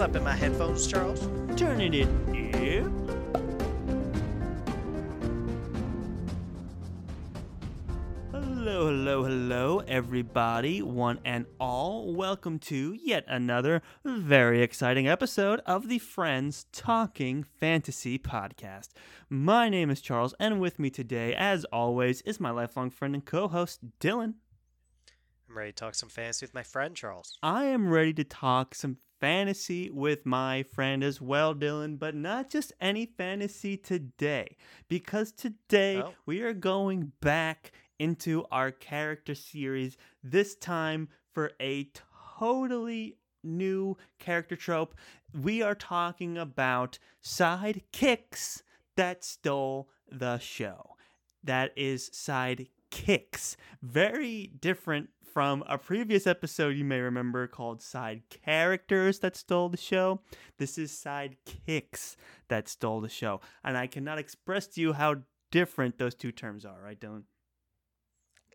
up in my headphones, Charles. Turning it up. Hello, hello, hello, everybody, one and all. Welcome to yet another very exciting episode of the Friends Talking Fantasy Podcast. My name is Charles, and with me today, as always, is my lifelong friend and co host, Dylan. I'm ready to talk some fantasy with my friend, Charles. I am ready to talk some fantasy with my friend as well, Dylan, but not just any fantasy today, because today Oh. we are going back into our character series, this time for a totally new character trope. We are talking about sidekicks that stole the show. That is sidekicks. Very different from a previous episode you may remember called Side Characters That Stole the Show. This is Sidekicks That Stole the Show. And I cannot express to you how different those two terms are, right, Dylan?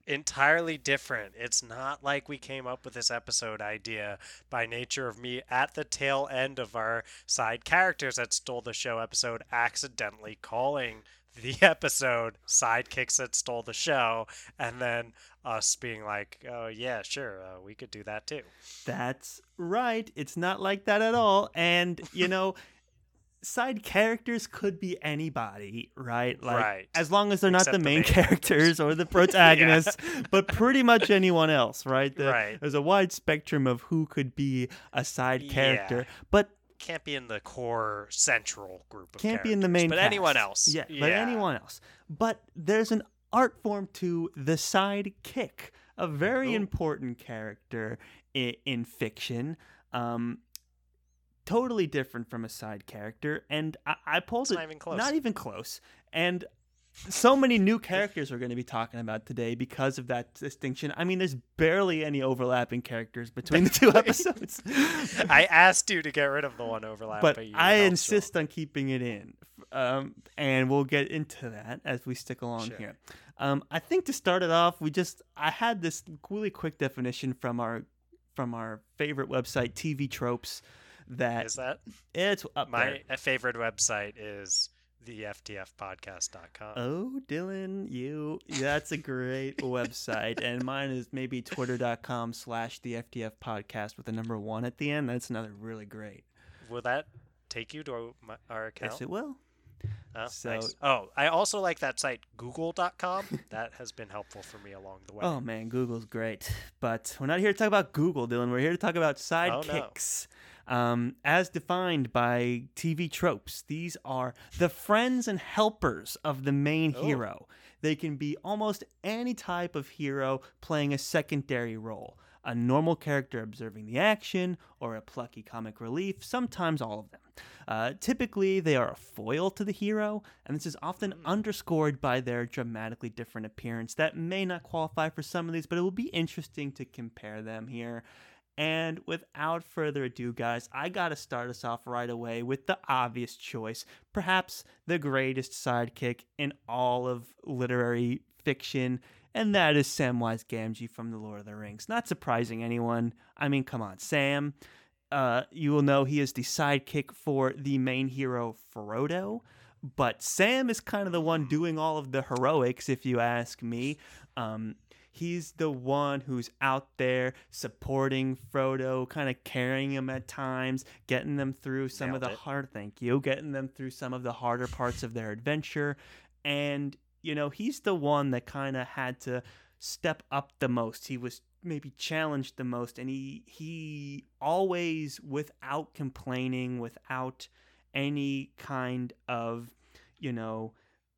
Entirely different. It's not like we came up with this episode idea by nature of me at the tail end of our side characters that stole the show episode accidentally calling the episode sidekicks that stole the show and then us being like oh yeah sure uh, we could do that too That's right. It's not like that at all. And, you know, side characters could be anybody, right? Like Right. as long as they're not the the main main characters or the protagonists, but pretty much anyone else, right? The- Right. There's a wide spectrum of who could be a side character, Yeah. but can't be in the core central group of can't be in the main but anyone cast. else Yeah, but anyone else. But there's an art form to the sidekick, a very Ooh. important character in, in fiction. Um, totally different from a side character, and I, I pulled It's it not even close. not even close. And so many new characters we're going to be talking about today because of that distinction. I mean, there's barely any overlapping characters between the two episodes. I asked you to get rid of the one overlap, but but, you I insist on keeping it in. Um, and we'll get into that as we stick along Sure. here. Um, I think to start it off, we just I had this really quick definition from our from our favorite website, TV Tropes. That Is that it's up my there. favorite website? Is the FTFpodcast.com. Oh, Dylan, you that's a great website. And mine is maybe twitter.com slash the FTF podcast with the number one at the end. That's another really great. Will that take you to my, our account? Yes, it will. Oh, so- nice. oh, I also like that site, Google.com. that has been helpful for me along the way. Oh man, Google's great, but we're not here to talk about Google, Dylan. We're here to talk about Oh, no. Um, as defined by TV tropes. These are the friends and helpers of the main Oh. hero. They can be almost any type of hero playing a secondary role. A normal character observing the action, or a plucky comic relief, sometimes all of them. Uh, typically, they are a foil to the hero, and this is often Hmm. underscored by their dramatically different appearance. That may not qualify for some of these, but it will be interesting to compare them here. And without further ado, guys, I gotta start us off right away with the obvious choice, perhaps the greatest sidekick in all of literary fiction, and that is Samwise Gamgee from The Lord of the Rings. Not surprising anyone. I mean, come on, Sam. Uh, you will know he is the sidekick for the main hero Frodo, but Sam is kind of the one doing all of the heroics, if you ask me. Um, he's the one who's out there supporting Frodo, kind of carrying him at times, getting them through some of the it. hard. Thank you, getting them through some of the harder parts of their adventure, and you know he's the one that kind of had to step up the most. He was maybe challenged the most, and he he always, without complaining, without any kind of you know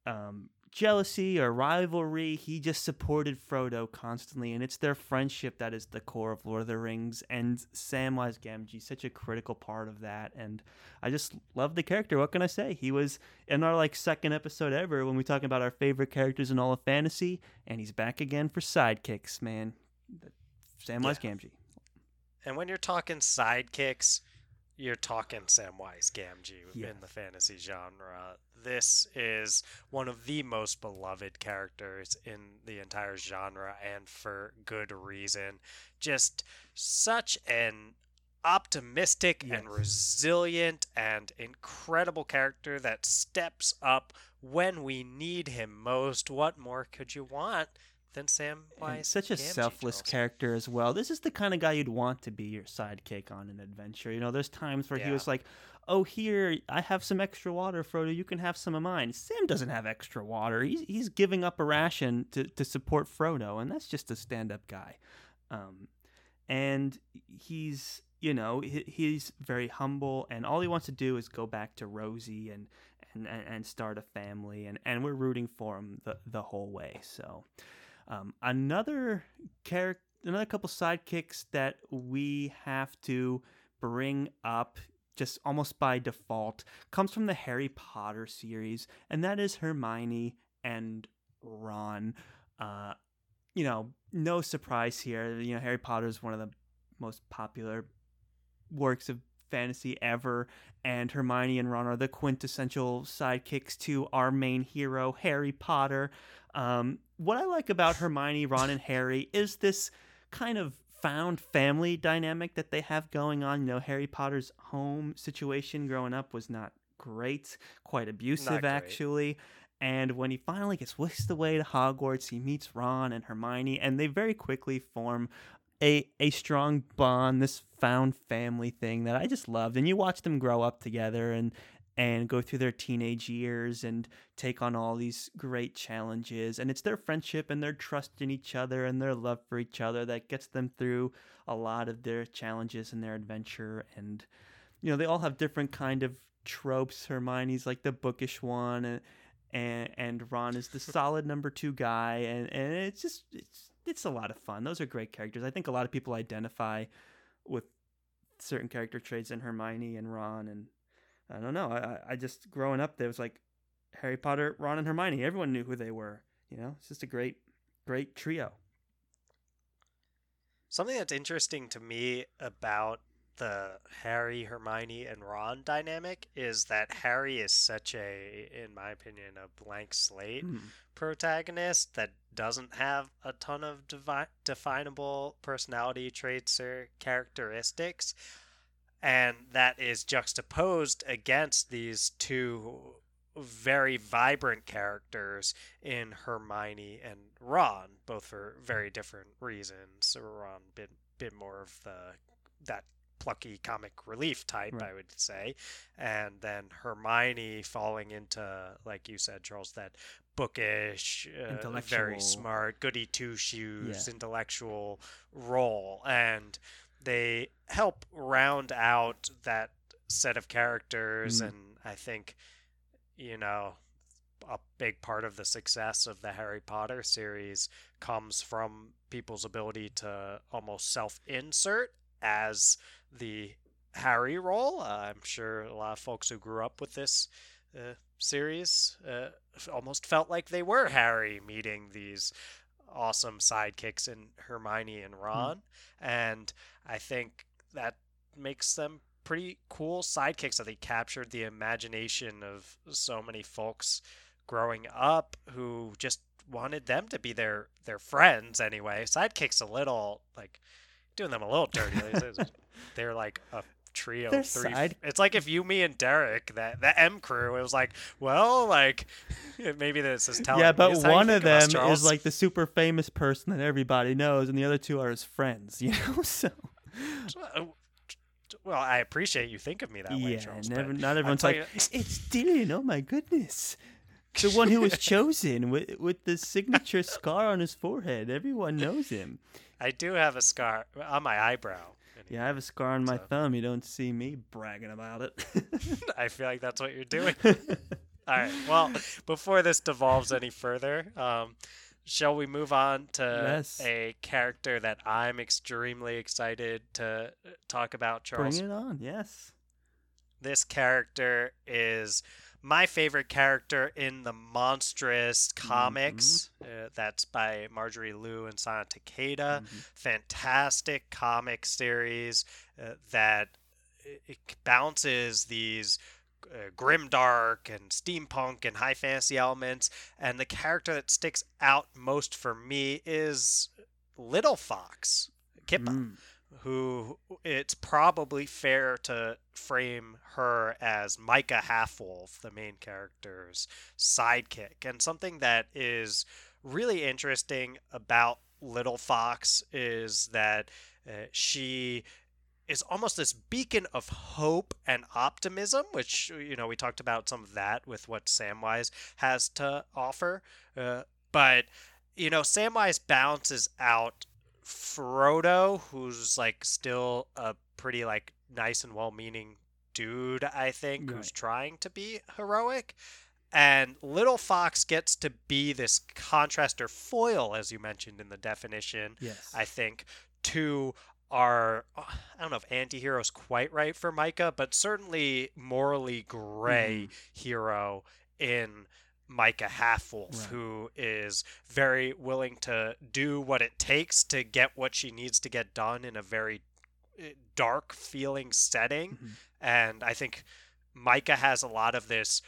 um, jealousy or rivalry. He just supported Frodo constantly, and it's their friendship that is the core of Lord of the Rings. And Samwise Gamgee, such a critical part of that. And I just love the character. What can I say? He was in our like second episode ever when we talk about our favorite characters in all of fantasy, and he's back again for sidekicks. Man, Samwise Gamgee. And when you're talking sidekicks, you're talking Samwise Gamgee in the fantasy genre. This is one of the most beloved characters in the entire genre, and for good reason. Just such an optimistic and resilient and incredible character that steps up when we need him most. What more could you want than Sam And such a selfless character as well. This is the kind of guy you'd want to be your sidekick on an adventure. You know, there's times where he was like, "Oh, here I have some extra water, Frodo. You can have some of mine." Sam doesn't have extra water. He's he's giving up a ration to to support Frodo, and that's just a stand-up guy. Um, and he's you know he, he's very humble, and all he wants to do is go back to Rosie and. And, and, and start a family and, and we're rooting for him the, the whole way so um, another character, another couple sidekicks that we have to bring up just almost by default comes from the Harry Potter series, and that is Hermione and Ron. Uh, you know, no surprise here. You know, Harry Potter is one of the most popular works of fantasy ever, and Hermione and Ron are the quintessential sidekicks to our main hero, Harry Potter. Um, what I like about Hermione, Ron, and Harry is this kind of found family dynamic that they have going on. You know, Harry Potter's home situation growing up was not great, quite abusive, great. actually. And when he finally gets whisked away to Hogwarts, he meets Ron and Hermione, and they very quickly form a a strong bond, this found family thing that I just loved. And you watch them grow up together and and go through their teenage years and take on all these great challenges. And it's their friendship and their trust in each other and their love for each other that gets them through a lot of their challenges and their adventure. And you know, they all have different kind of tropes. Hermione's like the bookish one and and, and Ron is the solid number two guy and, and it's just it's it's a lot of fun. Those are great characters. I think a lot of people identify with certain character traits in Hermione and Ron and I don't know. I I- just growing up there was like Harry Potter, Ron and Hermione. Everyone knew who they were. You know, it's just a great great trio. Something that's interesting to me about the Harry, Hermione, and Ron dynamic is that Harry is such a, in my opinion, a blank slate Hmm. protagonist that doesn't have a ton of devi- definable personality traits or characteristics. And that is juxtaposed against these two very vibrant characters in Hermione and Ron, both for very different reasons. Ron bit bit more of the that plucky comic relief type, Right. I would say, and then Hermione falling into, like you said, Charles, that bookish, uh, very smart, goody two shoes, Yeah. intellectual role, and they help round out that set of characters, Mm. and I think, you know, a big part of the success of the Harry Potter series comes from people's ability to almost self insert as the Harry role. Uh, I'm sure a lot of folks who grew up with this uh, series uh, almost felt like they were Harry meeting these awesome sidekicks in Hermione and Ron. And I think that makes them pretty cool sidekicks that they captured the imagination of so many folks growing up who just wanted them to be their their friends anyway. Sidekicks a little like doing them a little dirty. They're like a trio They're three. side- It's like if you, me, and Derek, that the M crew, it was like, well, like maybe this is telling. yeah, but Is that how you one of us, them is like the super famous person that everybody knows, and the other two are his friends. You know, so Well, I appreciate you think of me that way, yeah, Charles. never, not everyone's like, you- it's Dylan. Oh my goodness, the one who was chosen with with the signature scar on his forehead. Everyone knows him. I do have a scar on my eyebrow. Yeah, I have a scar on my So- thumb. You don't see me bragging about it. I feel like that's what you're doing. All right. Well, before this devolves any further, um, shall we move on to Yes. a character that I'm extremely excited to uh, talk about, Bring it on. Yes. This character is my favorite character in the Monstress comics. Uh, that's by Marjorie Liu and Sana Takeda. Mhm. Fantastic comic series uh, that it it balances these uh, grimdark and steampunk and high fantasy elements. And the character that sticks out most for me is Little Fox, Kippa Mm. who it's probably fair to frame her as Maika Halfwolf, the main character's sidekick. And something that is really interesting about Little Fox is that uh, she is almost this beacon of hope and optimism, which, you know, we talked about some of that with what Samwise has to offer. Uh, but, you know, Samwise balances out Frodo, who's like still a pretty like nice and well-meaning dude, I think, Right. who's trying to be heroic. And Little Fox gets to be this contrast or foil, as you mentioned in the definition, Yes. I think, to our I don't know if anti-hero's quite right for Maika, but certainly morally gray hero in Maika Halfwolf, Right. who is very willing to do what it takes to get what she needs to get done in a very eh, dark feeling setting. Mhm. And I think Maika has a lot of this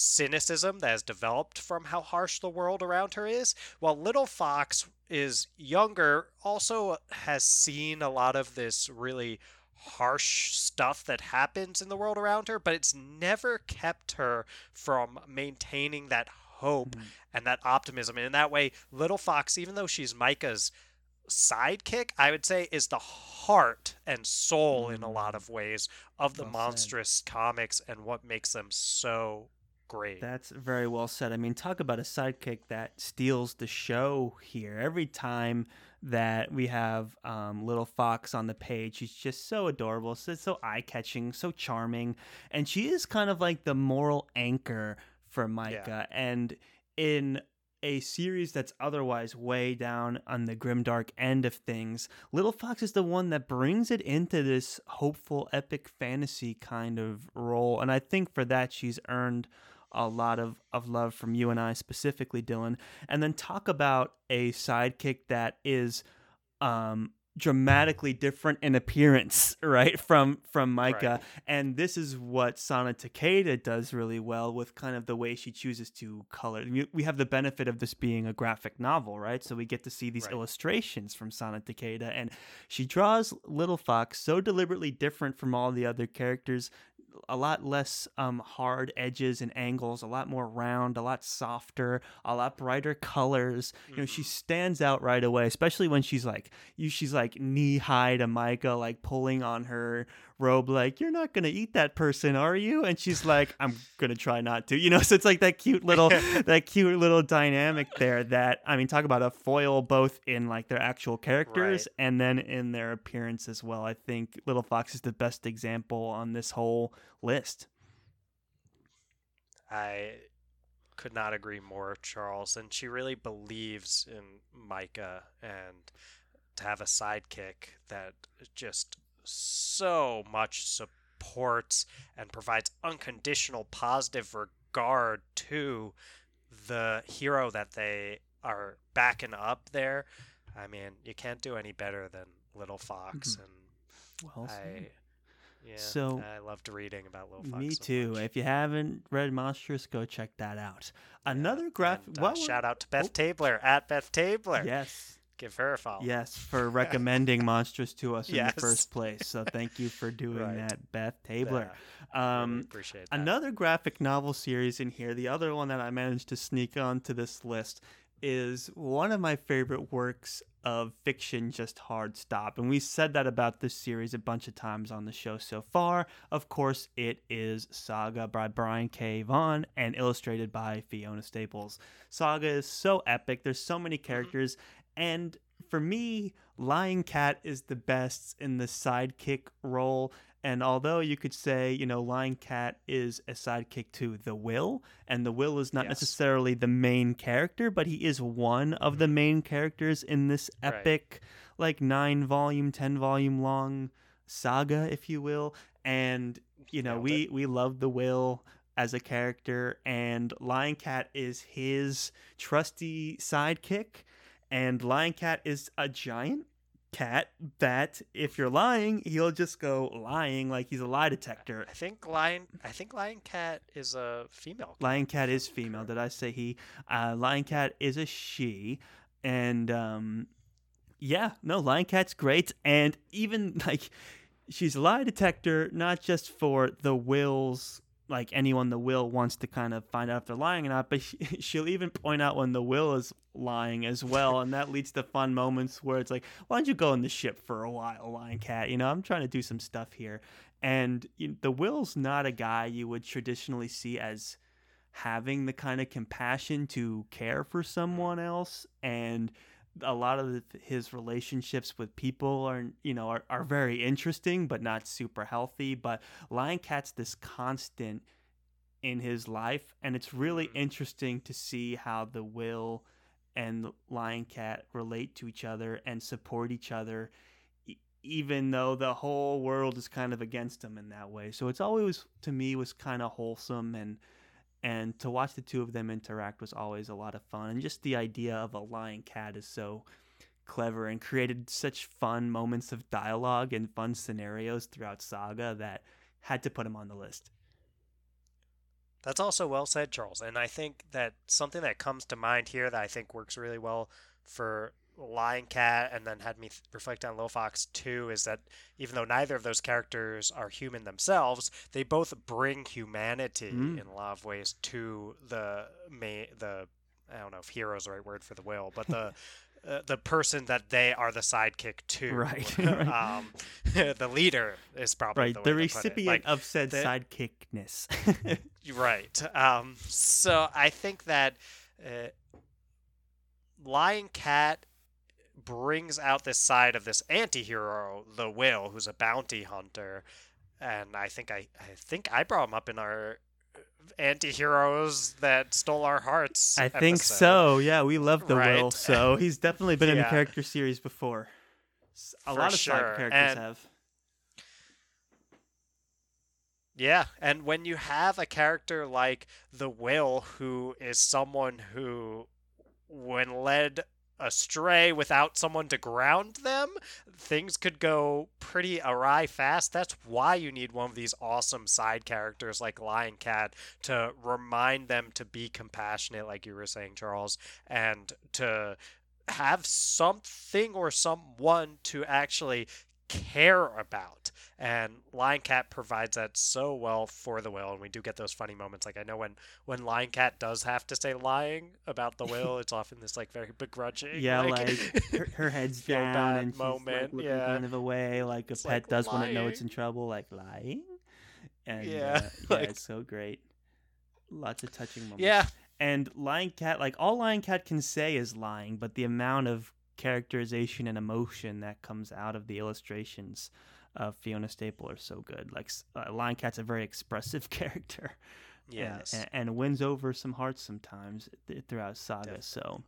cynicism that has developed from how harsh the world around her is, while Little Fox is younger, also has seen a lot of this really harsh stuff that happens in the world around her, but it's never kept her from maintaining that hope Mhm. and that optimism. And in that way, Little Fox, even though she's Maika's sidekick, I would say is the heart and soul in a lot Mm. of ways of the Well said. Monstress comics and what makes them so great. That's very well said. I mean, talk about a sidekick that steals the show here. Every time that we have um, Little Fox on the page, she's just so adorable, so, so eye catching, so charming. And she is kind of like the moral anchor for Maika. And in a series that's otherwise way down on the grimdark end of things, Little Fox is the one that brings it into this hopeful, epic fantasy kind of role. And I think for that, she's earned a lot of, of love from you and I specifically, Dylan. And then talk about a sidekick that is um, dramatically different in appearance, right, from from Maika. Right. And this is what Sana Takeda does really well with kind of the way she chooses to color. We- have the benefit of this being a graphic novel, right? So we get to see these Right. illustrations from Sana Takeda, and she draws Little Fox so deliberately different from all the other characters a lot less um, hard edges and angles, a lot more round, a lot softer, a lot brighter colors. You know, she Mhm. stands out right away, especially when she's like, you, she's like knee high to Maika, like pulling on her robe, like, "You're not gonna eat that person, are you?" And she's like, "I'm gonna try not to." You know, so it's like that cute little, that cute little dynamic there. That I mean, talk about a foil both in like their actual characters Right. and then in their appearance as well. I think Little Fox is the best example on this whole list. I could not agree more, Charles. And she really believes in Maika and to have a sidekick that just so much supports and provides unconditional positive regard to the hero that they are backing up there. I mean, you can't do any better than Little Fox Mhm. and Well I yeah, So- I loved reading about Little Fox. Me so too. much. If you haven't read Monstress, go check that out. Another graphic. Uh, shout out to Beth oh. Tabler at Beth Tabler. Yes, Give her a follow. yes, for recommending Monstress to us in the first place. So thank you for doing Right. that, Beth Yeah, Tabler. really Um, appreciate that. Another graphic novel series in here, the other one that I managed to sneak onto this list, is one of my favorite works of fiction, just hard stop. And we said that about this series a bunch of times on the show so far. Of course, it is Saga by Brian K. Vaughan and illustrated by Fiona Staples. Saga is so epic, there's so many characters. And for me, Lion Cat is the best in the sidekick role. And although you could say, you know, Lion Cat is a sidekick to the Will, and the Will is not Yes. necessarily the main character, but he is one of the mm-hmm. main characters in this Right. epic, like nine volume, ten volume long saga, if you will. And you know, Nailed we we love the Will as a character, and Lion Cat is his trusty sidekick, and Lion Cat is a giant cat that if you're lying, he'll just go lying like he's a lie detector. I think Lion. I think Lion Cat is a female. Lion Cat is female. Did I say he? Uh, Lion Cat is a she, and um, Yeah, no, Lion Cat's great, and even like she's a lie detector, not just for the wills, like anyone the will wants to kind of find out if they're lying or not, but she, she'll even point out when the will is lying as well, and that leads to fun moments where it's like, why don't you go in the ship for a while, Lion Cat? You know, I'm trying to do some stuff here, and you know, the will's not a guy you would traditionally see as having the kind of compassion to care for someone else and a lot of his relationships with people are you know are, are very interesting but not super healthy but lion cat's this constant in his life and it's really Mm-hmm. interesting to see how the will and lion cat relate to each other and support each other e- even though the whole world is kind of against them in that way so it's always to me was kind of wholesome and and to watch the two of them interact was always a lot of fun and just the idea of a lion cat is so clever and created such fun moments of dialogue and fun scenarios throughout saga that had to put him on the list That's also well said, Charles. And I think that something that comes to mind here that I think works really well for Lion Cat and then had me th- reflect on Lil Fox too is that even though neither of those characters are human themselves, they both bring humanity Mm. in a lot of ways to the main the I don't know if hero is the right word for the whale, but the uh, the person that they are the sidekick to. Right, right. um, the leader is probably right the, the way to put it. recipient Like, of said the- sidekickness Right. Um, so I think that uh, Lion Cat brings out this side of this anti-hero, the Will, who's a bounty hunter, and I think I, I think I brought him up in our uh, anti-heroes that stole our hearts. i think so. Yeah we love the will Right. so. He's definitely been in a character series before. A For lot of sure, side characters and- have. Yeah, and when you have a character like the Will, who is someone who, when led astray without someone to ground them, things could go pretty awry fast. That's why you need one of these awesome side characters like Lion Cat to remind them to be compassionate, like you were saying, Charles, and to have something or someone to actually care about. And Lion Cat provides that so well for the will, and we do get those funny moments. Like I know when when Lion Cat does have to say lying about the will, it's often this like very begrudging. Yeah, like her, her head's down bad and she's moment, like looking yeah. kind of away, like a It's pet like does when it knows it's in trouble, like lying. And Yeah, yeah, uh, yeah, like- it's so great. Lots of touching moments. yeah, and Lion Cat, like all Lion Cat can say is lying, but the amount of characterization and emotion that comes out of the illustrations of Fiona Staple are so good. Like uh, Lion Cat's a very expressive character. yes, and, and wins over some hearts sometimes th- throughout Saga. Definitely. So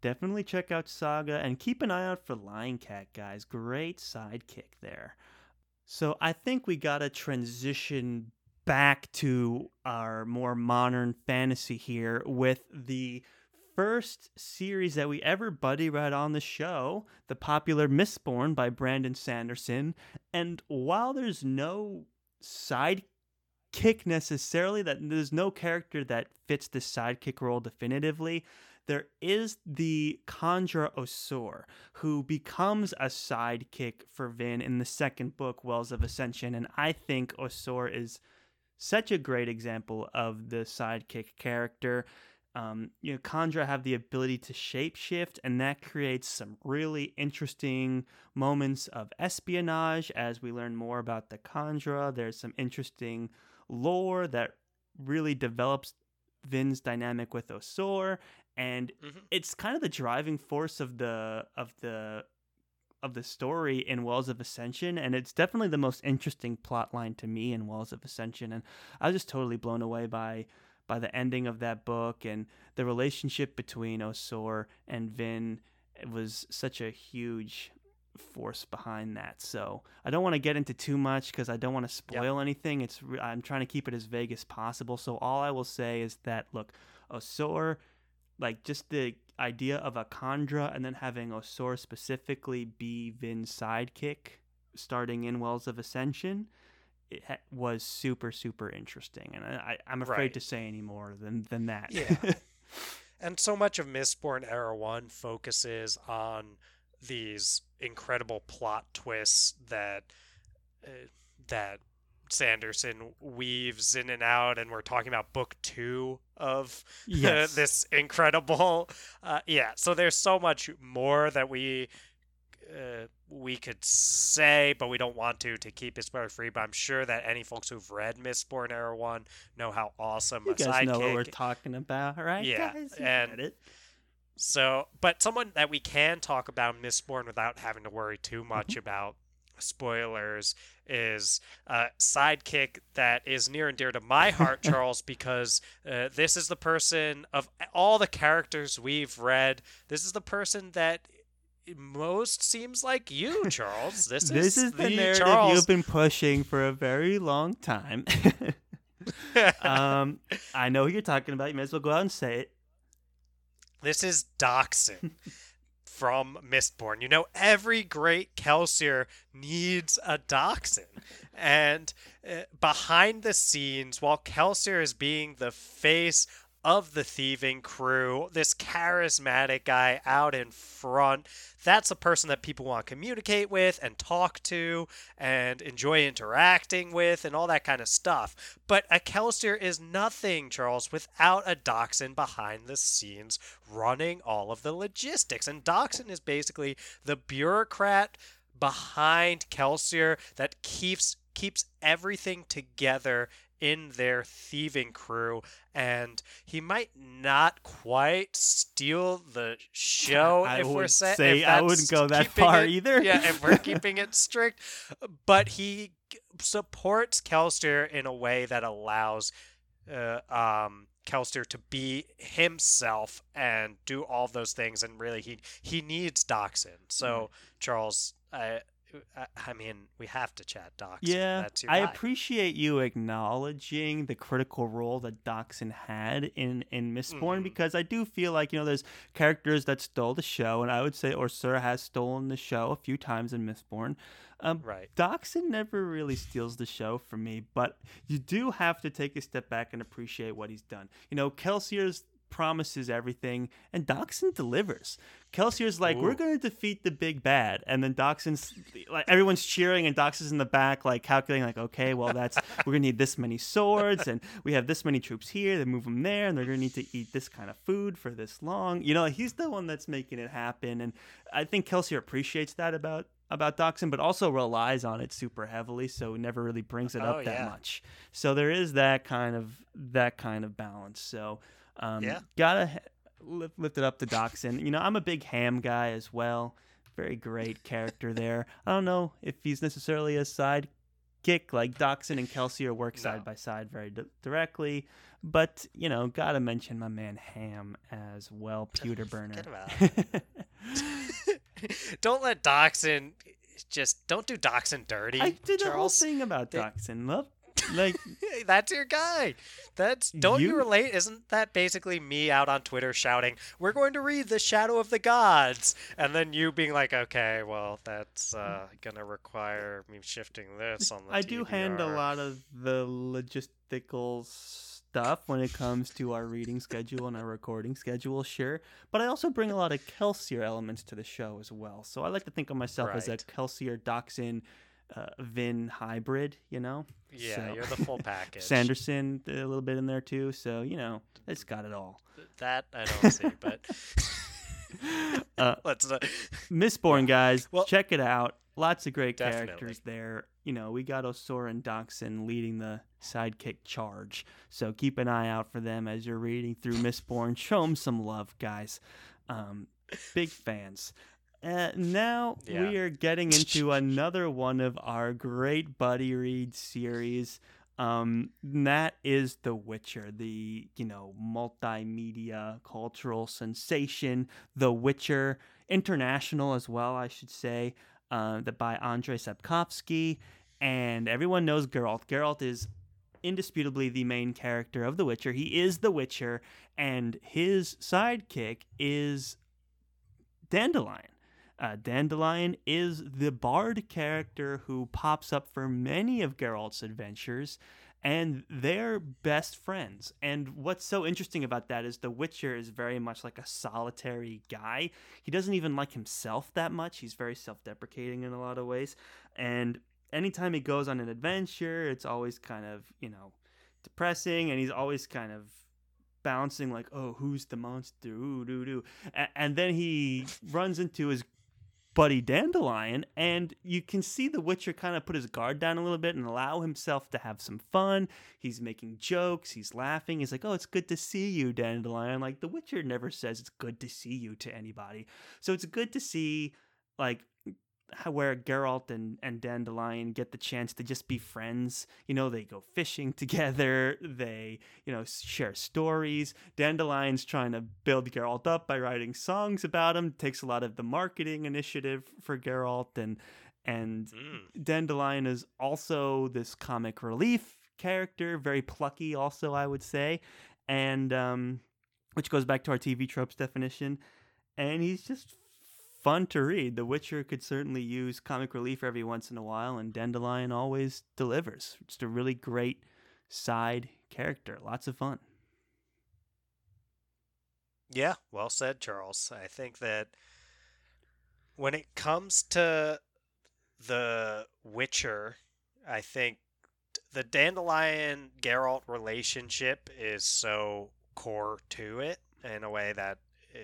definitely check out Saga and keep an eye out for Lion Cat, guys. Great sidekick there. So I think we got to transition back to our more modern fantasy here with the first series that we ever buddy read on the show, the popular Mistborn by Brandon Sanderson. And while there's no sidekick necessarily, that there's no character that fits the sidekick role definitively, there is the Kandra OreSeur, who becomes a sidekick for Vin in the second book, Wells of Ascension. And I think OreSeur is such a great example of the sidekick character. Um, you know, Kandra have the ability to shapeshift, and that creates some really interesting moments of espionage as we learn more about the Kandra. There's some interesting lore that really develops Vin's dynamic with OreSeur, and Mhm. it's kind of the driving force of the of the of the story in Wells of Ascension, and it's definitely the most interesting plot line to me in Wells of Ascension, and I was just totally blown away by by the ending of that book and the relationship between OreSeur and Vin. It was such a huge force behind that. So I don't want to get into too much because I don't want to spoil anything. It's I'm trying to keep it as vague as possible. So all I will say is that look, OreSeur, like just the idea of a Kandra and then having OreSeur specifically be Vin's sidekick, starting in Wells of Ascension. It ha- was super super interesting, and I, I'm afraid Right. to say any more than than that. Yeah. and so much of Mistborn Era 1 focuses on these incredible plot twists that uh, that Sanderson weaves in and out, and we're talking about book two of Yes. this incredible. Uh, yeah, so there's so much more that we uh, we could say, but we don't want to to keep it spoiler free. But I'm sure that any folks who've read Mistborn Era One know how awesome You a guys sidekick. know what we're talking about, right? Yeah, guys? You and- it. So, but someone that we can talk about Mistborn without having to worry too much Mm-hmm. about spoilers is a sidekick that is near and dear to my heart, Charles, because uh, this is the person of all the characters we've read. This is the person that most seems like you, Charles. This, This is the, narrative Charles. you've been pushing for a very long time. um, I know who you're talking about. You may as well go out and say it. This is Dockson from Mistborn. You know, every great Kelsier needs a Dockson. And uh, behind the scenes, while Kelsier is being the face of the thieving crew, this charismatic guy out in front, that's a person that people want to communicate with and talk to and enjoy interacting with and all that kind of stuff. But a Kelsier is nothing, Charles, without a Dockson behind the scenes running all of the logistics. And Dockson is basically the bureaucrat behind Kelsier that keeps keeps everything together in their thieving crew and he might not quite steal the show I if we're sa- say if I wouldn't go that far it- either. yeah if we're keeping it strict but he supports Kelsier in a way that allows uh, um, Kelsier to be himself and do all those things, and really he he needs Dockson. So Charles, I, I mean we have to chat Dockson. Yeah, I appreciate you acknowledging the critical role that Dockson had in in Mistborn Mhm. because I do feel like you know there's characters that stole the show, and I would say OreSeur has stolen the show a few times in Mistborn. Um, right. Dockson never really steals the show for me, but you do have to take a step back and appreciate what he's done. You know, Kelsier's promises everything, and Dockson delivers. Kelsier's like, "We're going to defeat the big bad," and then Dockson's like, everyone's cheering, and Dockson's in the back, like calculating, like, "Okay, well, that's we're gonna need this many swords, and we have this many troops here. They move them there, and they're gonna need to eat this kind of food for this long." You know, he's the one that's making it happen, and I think Kelsier appreciates that about about Dockson, but also relies on it super heavily, so never really brings it up Oh, that much. So there is that kind of that kind of balance. So um, Yeah. gotta lift, lift it up to Dockson. You know, I'm a big Ham guy as well. Very great character there. I don't know if he's necessarily a side kick like Dockson and Kelsier work No. side by side very di- directly. But you know, gotta mention my man Ham as well, pewter burner. Don't let Dockson just don't do Dockson dirty. I did a whole thing about Dockson. Love, like That's your guy. That's don't you, You- relate? Isn't that basically me out on Twitter shouting, "We're going to read the Shadow of the Gods," and then you being like, "Okay, well, that's uh, gonna require me shifting this on the." I do hand a lot of the logistical stuff when it comes to our reading schedule and our recording schedule, sure. But I also bring a lot of Kelsier elements to the show as well. So I like to think of myself as a Kelsier Dockson uh, Vin hybrid, you know? Yeah, So- you're the full package. Sanderson, a little bit in there too. So, you know, it's got it all. That I don't see, but Uh, let's. Uh, Mistborn, guys, Well- check it out. Lots of great Definitely. characters there. You know, we got OreSeur and Dockson leading the sidekick charge. So keep an eye out for them as you're reading through Mistborn. Show them some love, guys. Um, big fans. Uh, now Yeah. we are getting into another one of our great buddy read series. Um, and that is The Witcher, the you know multimedia cultural sensation. The Witcher, international as well, I should say. Uh, that by Andrei Sapkowski, and everyone knows Geralt. Geralt is indisputably the main character of The Witcher. He is The Witcher, and his sidekick is Dandelion. Uh, Dandelion is the bard character who pops up for many of Geralt's adventures, and they're best friends. And what's so interesting about that is The Witcher is very much like a solitary guy. He doesn't even like himself that much. He's very self-deprecating in a lot of ways. And anytime he goes on an adventure, it's always kind of, you know, depressing and he's always kind of bouncing like, "Oh, who's the monster?" Ooh, doo, doo. And then he runs into his buddy Dandelion, and you can see the Witcher kind of put his guard down a little bit and allow himself to have some fun. He's making jokes, he's laughing. He's like, "Oh, it's good to see you, Dandelion." Like the Witcher never says it's good to see you to anybody. So it's good to see like where Geralt and, and Dandelion get the chance to just be friends. You know, they go fishing together, they, you know, share stories. Dandelion's trying to build Geralt up by writing songs about him, takes a lot of the marketing initiative for Geralt and and Mm. Dandelion is also this comic relief character, very plucky also I would say. And um which goes back to our TV tropes definition. And he's just fun to read. The Witcher could certainly use comic relief every once in a while, and Dandelion always delivers. Just a really great side character. Lots of fun. Yeah, well said, Charles. I think that when it comes to the Witcher, I think the Dandelion Geralt relationship is so core to it in a way that, eh,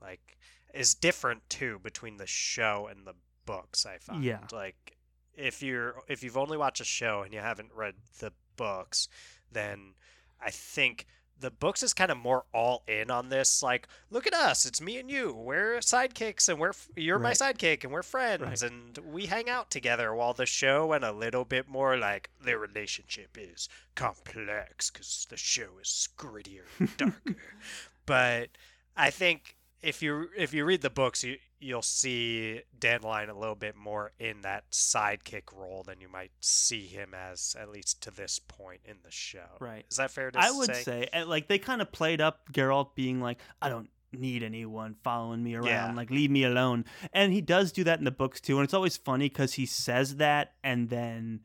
like, is different too between the show and the books. I find, Yeah. like, if you're if you've only watched a show and you haven't read the books, then I think the books is kind of more all in on this. Like, look at us, it's me and you. We're sidekicks, and we're you're my sidekick, and we're friends, Right. and we hang out together. While the show and a little bit more like their relationship is complex because the show is grittier, and darker. but I think if you if you read the books, you you'll see Dandelion a little bit more in that sidekick role than you might see him as at least to this point in the show. Right. Is that fair to say? I would say? say, eh, like, they kind of played up Geralt being like, I don't need anyone following me around. Yeah. Like, leave me alone. And he does do that in the books too. And it's always funny because he says that, and then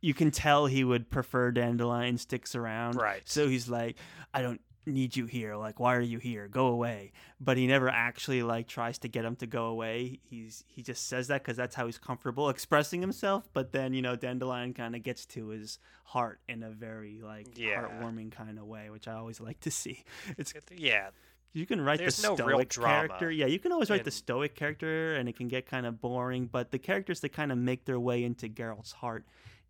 you can tell he would prefer Dandelion sticks around. Right. So he's like, I don't need you here. Like, why are you here? Go away. But he never actually like tries to get him to go away. He's he just says that because that's how he's comfortable expressing himself. But then you know, Dandelion kind of gets to his heart in a very like Yeah. heartwarming kind of way, which I always like to see. It's Yeah, you can write There's the no stoic character. Yeah, you can always write the stoic character, and it can get kind of boring. But the characters that kind of make their way into Geralt's heart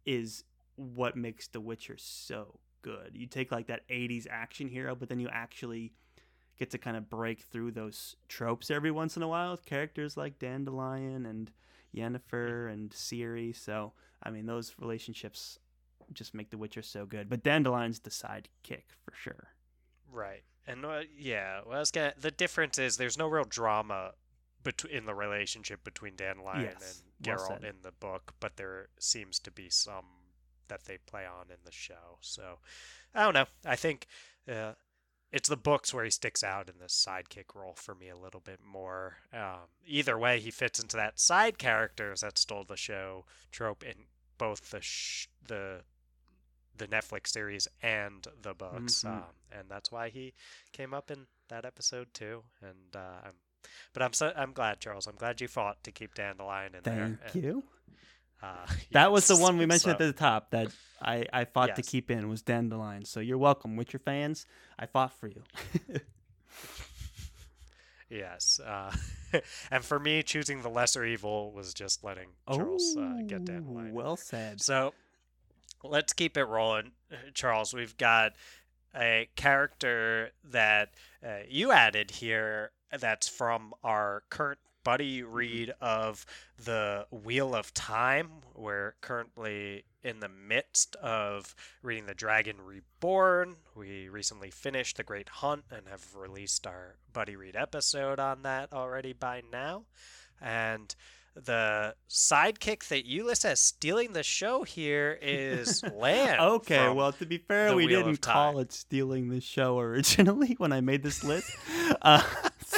is what makes The Witcher so good. You take like that '80s action hero, but then you actually get to kind of break through those tropes every once in a while with characters like Dandelion and Yennefer and Ciri. So, I mean, those relationships just make The Witcher so good. But Dandelion's the sidekick for sure. right. And uh, yeah, well, I was gonna, the difference is there's no real drama between in the relationship between Dandelion Yes, and well Geralt said. in the book, but there seems to be some that they play on in the show. So I don't know. I think uh, it's the books where he sticks out in this sidekick role for me a little bit more. Um, either way, he fits into that side characters that stole the show trope in both the sh- the the Netflix series and the books, Mhm. um, and that's why he came up in that episode too. And uh, I'm, but I'm so I'm glad, Charles. I'm glad you fought to keep Dandelion in there. Thank and, you. Uh, That was the one we mentioned so- at the top that I, I fought to keep in was Dandelion. So you're welcome, Witcher fans. I fought for you. Yes, uh, and for me, choosing the lesser evil was just letting Charles uh, get Oh, Dandelion. Well said. So let's keep it rolling, Charles. We've got a character that uh, you added here that's from our current buddy read of the Wheel of Time. We're currently in the midst of reading The Dragon Reborn. We recently finished The Great Hunt and have released our buddy read episode on that already by now. And the sidekick that you list as stealing the show here is Lan. Okay, well, to be fair, we Wheel didn't call it stealing the show originally when I made this list. uh,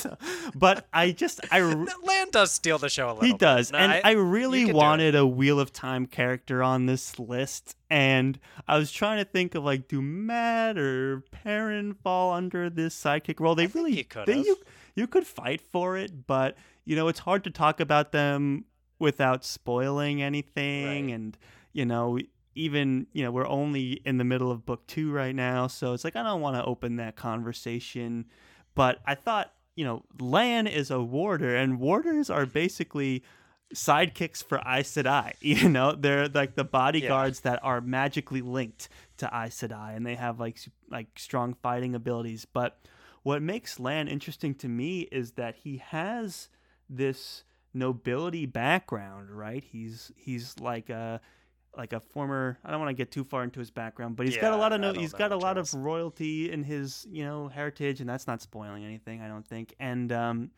so, but I just I Lan does steal the show a little. he does, bit. And I, you really wanted a Wheel of Time character on this list, and I was trying to think of like, do Mat or Perrin fall under this sidekick role? They I really you could. You you could fight for it, but you know it's hard to talk about them without spoiling anything, Right. and you know even you know we're only in the middle of book two right now, so it's like I don't want to open that conversation, but I thought you know Lan is a warder, and warders are basically sidekicks for Aes Sedai. You know, they're like the bodyguards that are magically linked to Aes Sedai, and they have like like strong fighting abilities. But what makes Lan interesting to me is that he has this nobility background, right? He's he's like a like a former I don't want to get too far into his background, but he's got a lot of no, he's got a lot else. of royalty in his, you know, heritage and that's not spoiling anything, I don't think. And um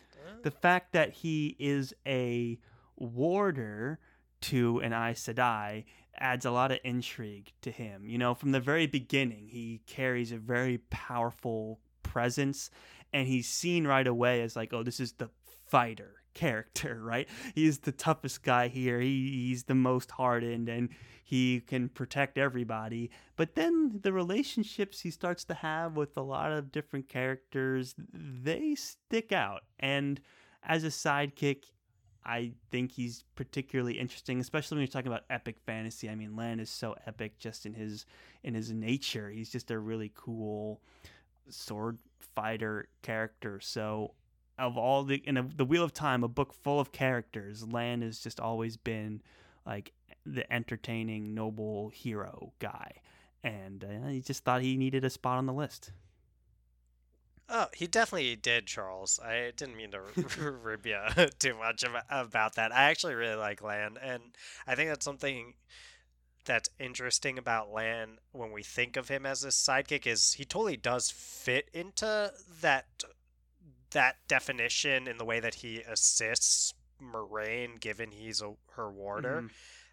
the fact that he is a warder to an Aes Sedai adds a lot of intrigue to him. You know, from the very beginning, he carries a very powerful presence, and he's seen right away as like, oh, this is the fighter character, right? He's the toughest guy here. He, he's the most hardened, and he can protect everybody. But then the relationships he starts to have with a lot of different characters, they stick out. And as a sidekick, I think he's particularly interesting, especially when you're talking about epic fantasy. I mean, Lan is so epic just in his in his nature. He's just a really cool sword fighter character. So, of all the in a, the Wheel of Time, a book full of characters, Lan has just always been like the entertaining, noble hero guy, and uh, he just thought he needed a spot on the list. Oh, he definitely did, Charles. I didn't mean to rib you too much about, that. I actually really like Lan, and I think that's something that's interesting about Lan when we think of him as a sidekick is he totally does fit into that that definition in the way that he assists Moiraine, given he's a, her warder, Mhm.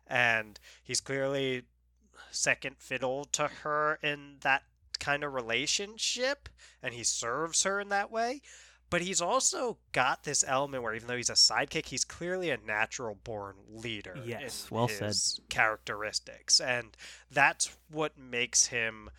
and he's clearly second fiddle to her in that kind of relationship and he serves her in that way but he's also got this element where even though he's a sidekick he's clearly a natural born leader Yes, in well said. his characteristics and that's what makes him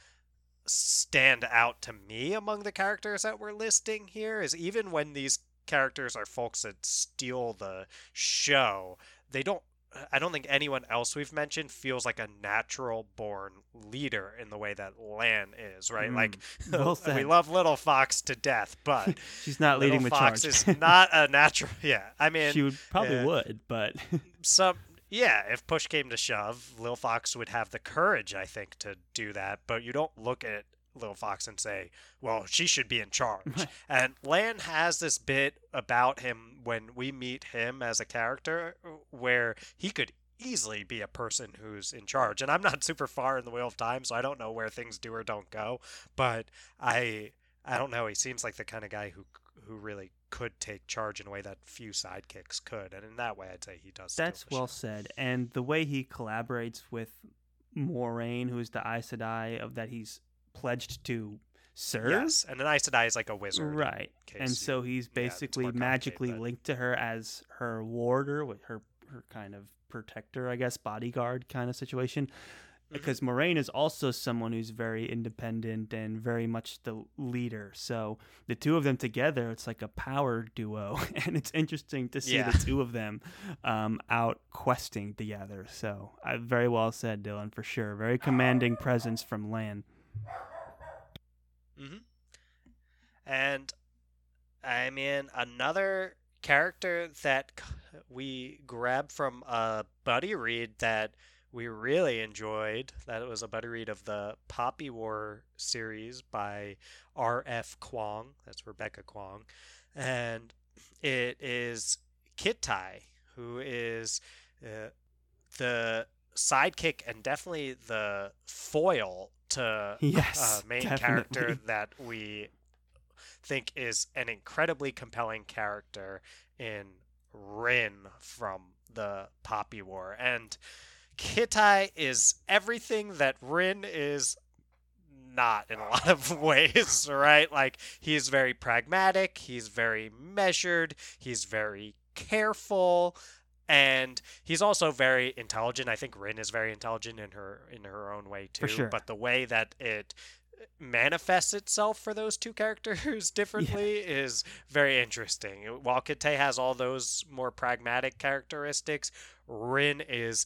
stand out to me among the characters that we're listing here is even when these characters are folks that steal the show they don't I don't think anyone else we've mentioned feels like a natural born leader in the way that Lan is, right? Mm, Like well we love Little Fox to death, but She's not Little leading the Fox charge. is not a natural. Yeah, I mean, she would probably yeah. would, but some yeah, if push came to shove, Lil Fox would have the courage, I think, to do that. But you don't look at Lil Fox and say, "Well, she should be in charge." And Lan has this bit about him when we meet him as a character, where he could easily be a person who's in charge. And I'm not super far in the Wheel of Time, so I don't know where things do or don't go. But I, I don't know. He seems like the kind of guy who who really could take charge in a way that few sidekicks could, and in that way, I'd say he does. That's well show. said. And the way he collaborates with Moiraine, who is the Aes Sedai of that he's pledged to serve. Yes, and an Aes Sedai is like a wizard. Right. And you- so he's basically complicated, magically linked to her as her warder, her her kind of protector, I guess, bodyguard kind of situation. Mm-hmm. Because Moiraine is also someone who's very independent and very much the leader. So the two of them together, it's like a power duo, and it's interesting to see Yeah. the two of them um, out questing together. So uh, very well said, Dylan, for sure. Very commanding presence from Lan. Mm-hmm. And I mean, another character that we grabbed from a buddy read that we really enjoyed. That it was a buddy read of the Poppy War series by R.F. Kuang. That's Rebecca Kuang. And it is Kitay, who is uh, the sidekick and definitely the foil to Yes, uh, main definitely. character that we think is an incredibly compelling character in Rin from the Poppy War. And Kitay is everything that Rin is not in a lot of ways, right? Like he's very pragmatic, he's very measured, he's very careful, and he's also very intelligent. I think Rin is very intelligent in her in her own way too. Sure. But the way that it manifests itself for those two characters differently yeah. is very interesting. While Kite has all those more pragmatic characteristics, Rin is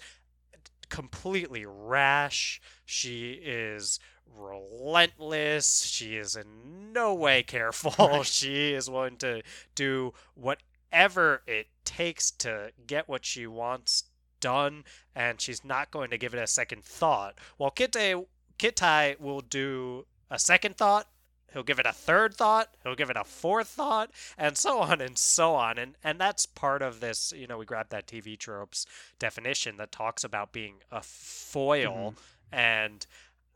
completely rash. She is relentless. She is in no way careful. Right. She is willing to do whatever it takes to get what she wants done, and she's not going to give it a second thought. While Kite Kitay will do a second thought, he'll give it a third thought, he'll give it a fourth thought, and so on and so on. And and that's part of this, you know, we grabbed that TV tropes definition that talks about being a foil mm-hmm. and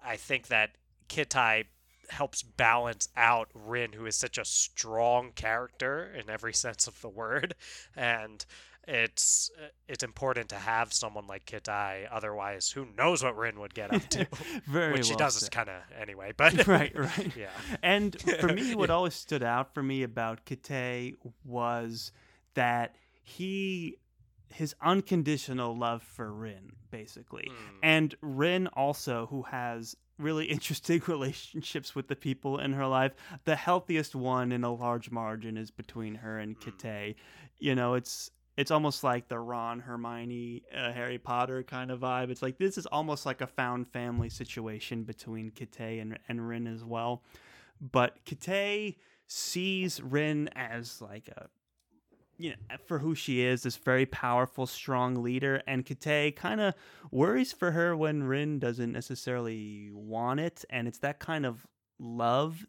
I think that Kitay helps balance out Rin, who is such a strong character in every sense of the word, and it's it's important to have someone like Kitay. Otherwise, who knows what Rin would get up to? Very which well she does kind of anyway. But right, right, yeah. And for me, what always stood out for me about Kitay was that he his unconditional love for Rin, basically, mm. and Rin also, who has really interesting relationships with the people in her life. The healthiest one in a large margin is between her and mm. Kite. You know, it's it's almost like the Ron Hermione uh, Harry Potter kind of vibe. It's like this is almost like a found family situation between Kite and and Rin as well. But Kite sees Rin as like a you know, for who she is, this very powerful, strong leader. And Kite kind of worries for her when Rin doesn't necessarily want it. And it's that kind of love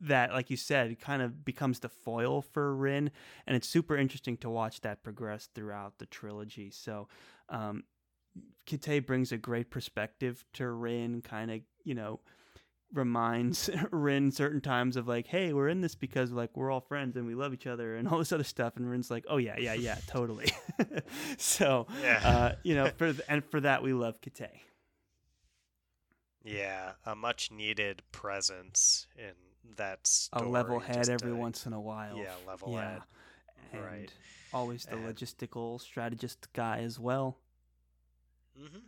that, like you said, kind of becomes the foil for Rin. And it's super interesting to watch that progress throughout the trilogy. So, um, Kite brings a great perspective to Rin, kind of, you know, reminds Rin certain times of like, hey, we're in this because like we're all friends and we love each other and all this other stuff. And Rin's like, oh yeah, yeah, yeah, totally. so, yeah. uh, you know, for th- and for that we love Kite. Yeah, a much needed presence in that story. A level head every once in a while. Yeah, level yeah. head. And right. Always the and... logistical strategist guy as well. Mm-hmm.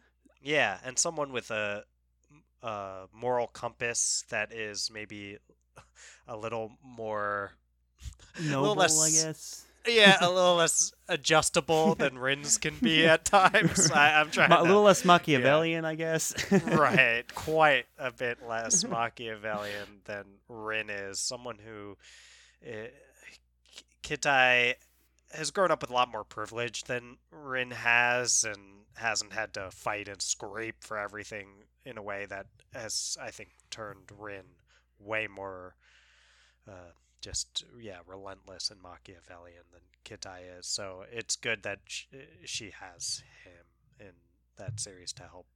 Yeah, and someone with a uh, moral compass that is maybe a little more noble, a little less, I guess. Yeah, a little less adjustable than Rin's can be at times. I, am trying a little less Machiavellian, yeah. I guess. right, quite a bit less Machiavellian than Rin is. Someone who uh, Kitay has grown up with a lot more privilege than Rin has, and hasn't had to fight and scrape for everything in a way that has, I think, turned Rin way more uh, just, yeah, relentless and Machiavellian than Kitay is. So it's good that she, she has him in that series to help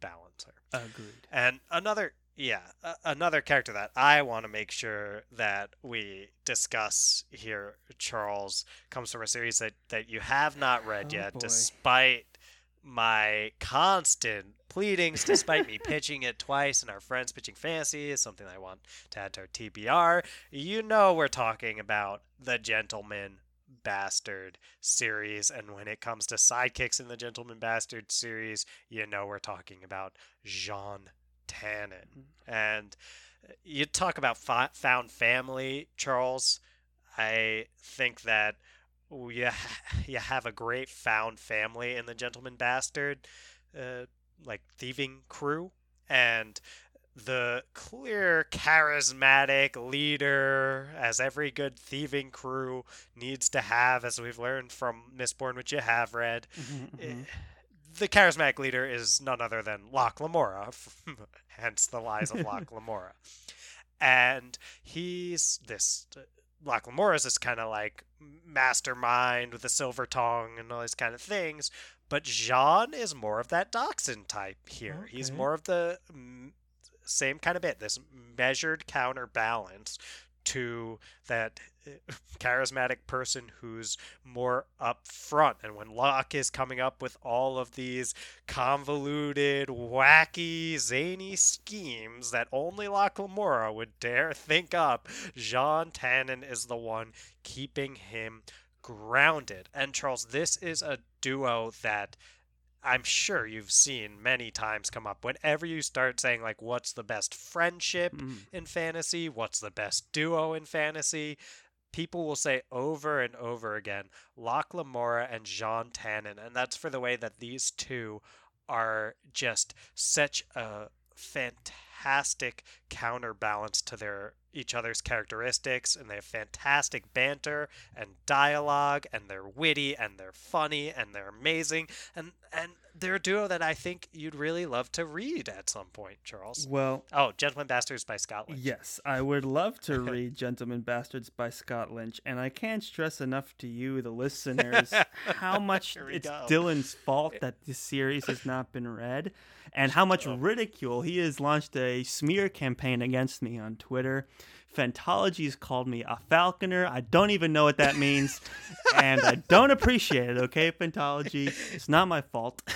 balance her. Agreed. And another yeah, uh, another character that I want to make sure that we discuss here, Charles, comes from a series that, that you have not read oh, yet, boy. despite my constant pleadings, despite me pitching it twice and our friends pitching fantasy is something I want to add to our TBR. You know we're talking about the Gentleman Bastard series, and when it comes to sidekicks in the Gentleman Bastard series, you know we're talking about Jean Tannen. And you talk about found family, Charles. I think that you you have a great found family in the Gentleman Bastard, uh, like thieving crew, and the clear, charismatic leader, as every good thieving crew needs to have, as we've learned from Mistborn, which you have read. Mm-hmm, mm-hmm. Eh, the charismatic leader is none other than Locke Lamora, hence the lies of Locke Lamora. And he's this Locke Lamora is this kind of like mastermind with a silver tongue and all these kind of things. But Jean is more of that Dockson type here. He's more of the same kind of bit, this measured counterbalance to that uh, charismatic person who's more upfront. And when Locke is coming up with all of these convoluted, wacky, zany schemes that only Locke Lamora would dare think up, Jean Tannen is the one keeping him grounded. And Charles, this is a duo that I'm sure you've seen many times come up. Whenever you start saying, like, what's the best friendship Mm. in fantasy? What's the best duo in fantasy? People will say over and over again, Locke Lamora and Jean Tannen. And that's for the way that these two are just such a fantastic counterbalance to their each other's characteristics and they have fantastic banter and dialogue and they're witty and they're funny and they're amazing and and they're a duo that I think you'd really love to read at some point, Charles. Well, Oh, Gentleman Bastards by Scott Lynch. Yes, I would love to read Gentlemen Bastards by Scott Lynch, and I can't stress enough to you, the listeners, how much it's go. Dylan's fault that this series has not been read, and how much Oh. ridicule he has launched a smear campaign against me on Twitter. Fantology's called me a falconer. I don't even know what that means, and I don't appreciate it. Okay, Fantology, it's not my fault.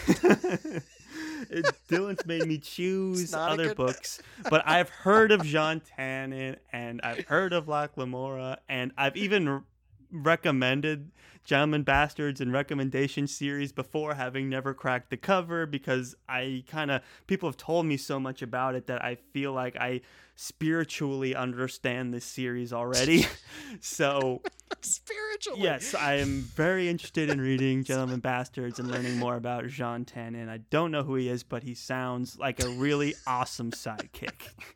It- Dylan's made me choose other good- books, but I've heard of Jean Tannen and I've heard of Locke Lamora, and I've even recommended Gentlemen Bastards and recommendation series before, having never cracked the cover because I kind of people have told me so much about it that I feel like I spiritually understand this series already. so Spiritually. Yes, I am very interested in reading Gentlemen Bastards and learning more about Jean Tannen. I don't know who he is, but he sounds like a really awesome sidekick.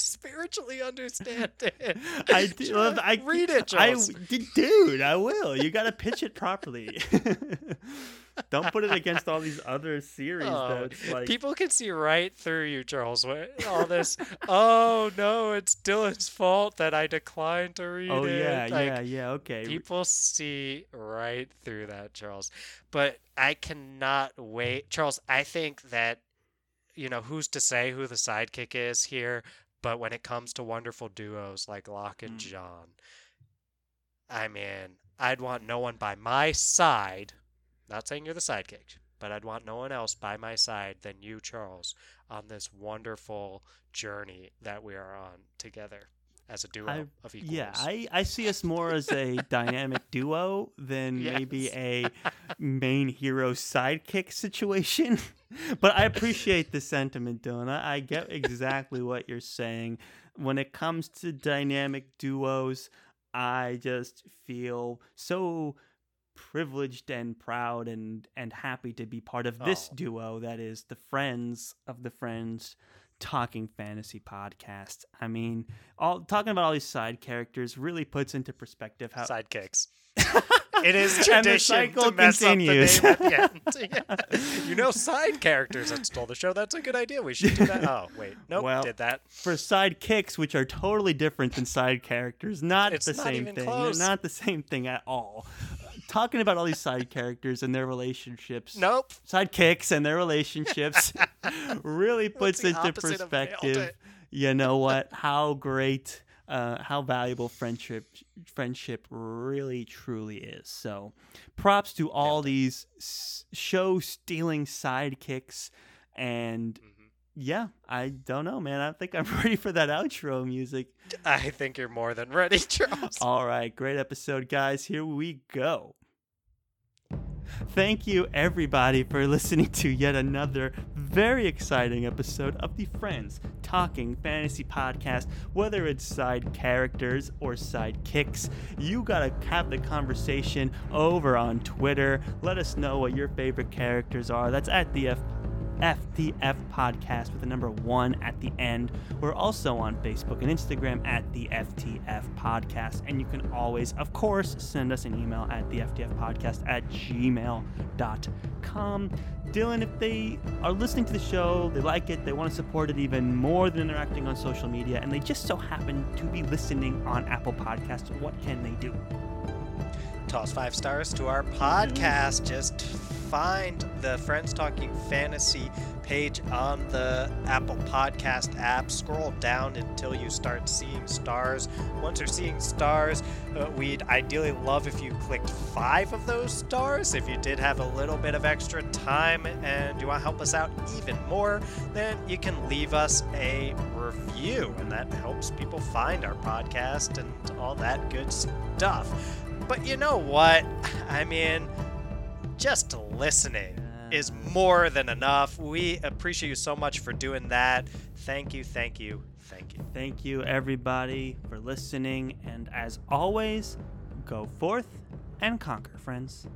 Spiritually understand it. I, do, I read it, I, Charles. d- dude, I will. You got to pitch it properly. don't put it against all these other series. Oh, like People can see right through you, Charles. All this? oh no, it's Dylan's fault that I declined to read Oh it. yeah, Like, yeah, yeah. Okay. People see right through that, Charles. But I cannot wait, Charles. I think that you know who's to say who the sidekick is here, but when it comes to wonderful duos like Locke and Mm. Jean, I mean, I'd want no one by my side. Not saying you're the sidekick, but I'd want no one else by my side than you, Charles, on this wonderful journey that we are on together as a duo I- of equals. Yeah, I, I see us more as a dynamic duo than maybe a main hero sidekick situation. but I appreciate the sentiment, Dylan. I, I get exactly what you're saying. When it comes to dynamic duos, I just feel so privileged and proud and, and happy to be part of this Oh. duo that is the Friends of the Friends Talking Fantasy podcast. I mean, all talking about all these side characters really puts into perspective how sidekicks. It is tradition cycle to mess continues. up the name at the end. You know, side characters that stole the show. That's a good idea. We should do that. Oh, wait. Nope. Well, did that. for sidekicks, which are totally different than side characters, not It's the not same thing. close. They're not the same thing at all. Talking about all these side characters and their relationships, Nope. sidekicks and their relationships, really puts into opposite of nailed perspective. You know what? How great, uh, how valuable friendship friendship really truly is. So, props to all these show stealing sidekicks and Mhm. yeah, I don't know, man. I think I'm ready for that outro music. I think you're more than ready, Charles. All right, great episode, guys. Here we go. Thank you, everybody, for listening to yet another very exciting episode of the Friends Talking Fantasy Podcast. Whether it's side characters or side kicks, you gotta have the conversation over on Twitter. Let us know what your favorite characters are. That's at the F. FTF Podcast with the number one at the end. We're also on Facebook and Instagram at the FTF Podcast. And you can always, of course, send us an email at the FTF Podcast at gmail.com. Dylan, if they are listening to the show, they like it, they want to support it even more than interacting on social media, and they just so happen to be listening on Apple Podcasts, what can they do? Toss five stars to our podcast. Just find the Friends Talking Fantasy page on the Apple Podcast app. Scroll down until you start seeing stars. Once you're seeing stars, uh, we'd ideally love if you clicked five of those stars. If you did have a little bit of extra time and you want to help us out even more, then you can leave us a review, and that helps people find our podcast and all that good stuff. But you know what? I mean, just listening is more than enough. We appreciate you so much for doing that. Thank you, thank you, thank you. Thank you, everybody, for listening. And as always, go forth and conquer, friends.